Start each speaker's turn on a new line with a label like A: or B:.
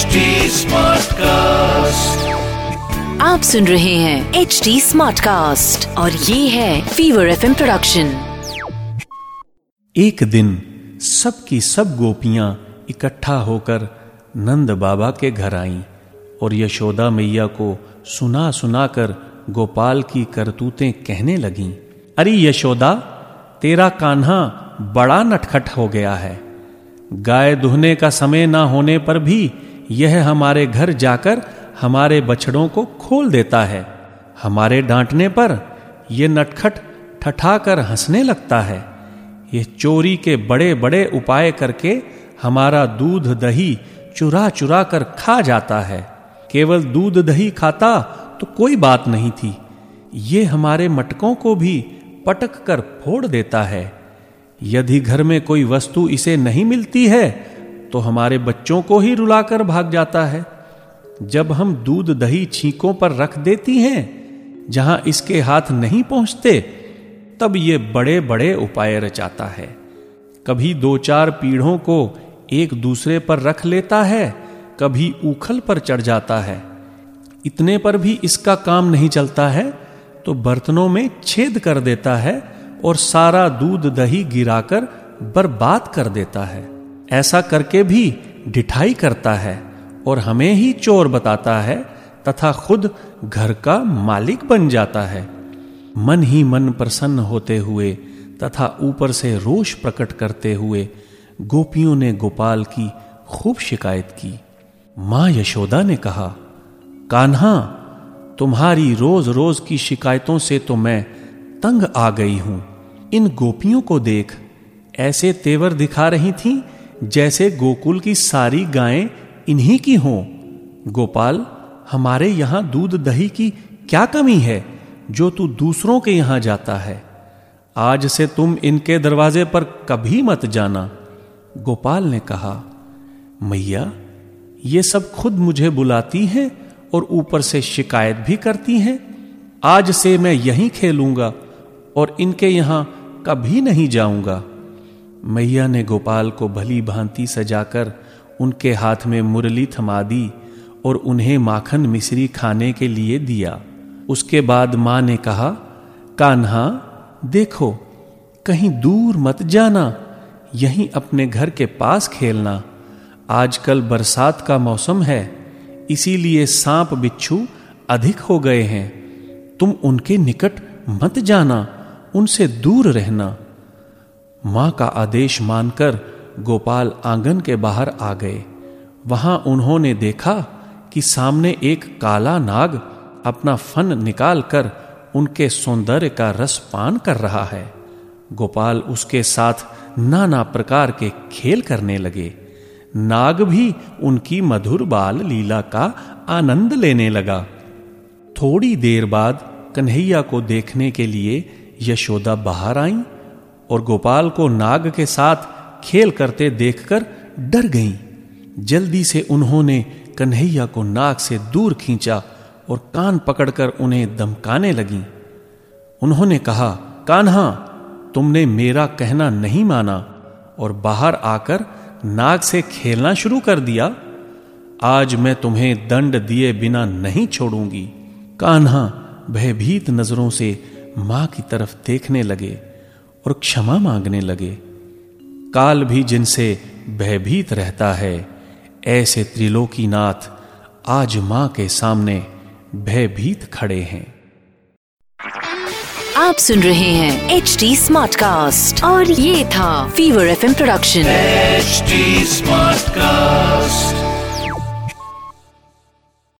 A: HD Smartcast.
B: आप सुन रहे हैं एच डी स्मार्ट कास्ट और ये है फीवर एफ़ प्रोडक्शन
C: एक दिन सब की सब गोपियाँ इकट्ठा होकर नंद बाबा के घर आईं और यशोदा मैया को सुना सुनाकर गोपाल की करतूतें कहने लगीं अरे यशोदा तेरा कान्हा बड़ा नटखट हो गया है गाय दुहने का समय ना होने पर भी यह हमारे घर जाकर हमारे बछड़ों को खोल देता है। हमारे डांटने पर यह नटखट ठठाकर हंसने लगता है। यह चोरी के बड़े बड़े उपाय करके हमारा दूध दही चुरा चुरा कर खा जाता है। केवल दूध दही खाता तो कोई बात नहीं थी। ये हमारे मटकों को भी पटक कर फोड़ देता है। यदि घर में कोई वस्तु इसे नहीं मिलती है तो हमारे बच्चों को ही रुलाकर भाग जाता है। जब हम दूध दही छींकों पर रख देती हैं, जहाँ इसके हाथ नहीं पहुँचते, तब ये बड़े बड़े उपाय रचाता है। कभी दो चार पीढ़ों को एक दूसरे पर रख लेता है, कभी उखल पर चढ़ जाता है। इतने पर भी इसका काम नहीं चलता है तो बर्तनों में छेद कर देता है और सारा दूध दही गिराकर बर्बाद कर देता है। ऐसा करके भी ढिठाई करता है और हमें ही चोर बताता है तथा खुद घर का मालिक बन जाता है। मन ही मन प्रसन्न होते हुए तथा ऊपर से रोष प्रकट करते हुए गोपियों ने गोपाल की खूब शिकायत की। माँ यशोदा ने कहा, कान्हा, तुम्हारी रोज रोज की शिकायतों से तो मैं तंग आ गई हूँ। इन गोपियों को देख, ऐसे तेवर दिखा रही थीं जैसे गोकुल की सारी गायें इन्हीं की हों। गोपाल, हमारे यहाँ दूध दही की क्या कमी है जो तू दूसरों के यहाँ जाता है? आज से तुम इनके दरवाजे पर कभी मत जाना। गोपाल ने कहा, मैया, ये सब खुद मुझे बुलाती हैं और ऊपर से शिकायत भी करती हैं। आज से मैं यहीं खेलूँगा और इनके यहाँ कभी नहीं जाऊँगा। मैया ने गोपाल को भली भांति सजाकर उनके हाथ में मुरली थमा दी और उन्हें माखन मिश्री खाने के लिए दिया। उसके बाद माँ ने कहा, कान्हा, देखो, कहीं दूर मत जाना, यहीं अपने घर के पास खेलना। आजकल बरसात का मौसम है, इसीलिए सांप बिच्छू अधिक हो गए हैं। तुम उनके निकट मत जाना, उनसे दूर रहना। माँ का आदेश मानकर गोपाल आँगन के बाहर आ गए। वहाँ उन्होंने देखा कि सामने एक काला नाग अपना फन निकालकर उनके सौंदर्य का रस पान कर रहा है। गोपाल उसके साथ नाना प्रकार के खेल करने लगे। नाग भी उनकी मधुर बाल लीला का आनंद लेने लगा। थोड़ी देर बाद कन्हैया को देखने के लिए यशोदा बाहर आई और गोपाल को नाग के साथ खेल करते देखकर डर गईं। जल्दी से उन्होंने कन्हैया को नाग से दूर खींचा और कान पकड़कर उन्हें दमकाने लगी। उन्होंने कहा, कान्हा, तुमने मेरा कहना नहीं माना और बाहर आकर नाग से खेलना शुरू कर दिया। आज मैं तुम्हें दंड दिए बिना नहीं छोड़ूँगी। कान्हा भयभीत नज़रों से माँ की तरफ़ देखने लगे। और क्षमा मांगने लगे। काल भी जिनसे भयभीत रहता है ऐसे त्रिलोकीनाथ आज माँ के सामने भयभीत खड़े हैं।
B: आप सुन रहे हैं एच डी स्मार्ट कास्ट और ये था fever FM production
A: H smart Smartcast.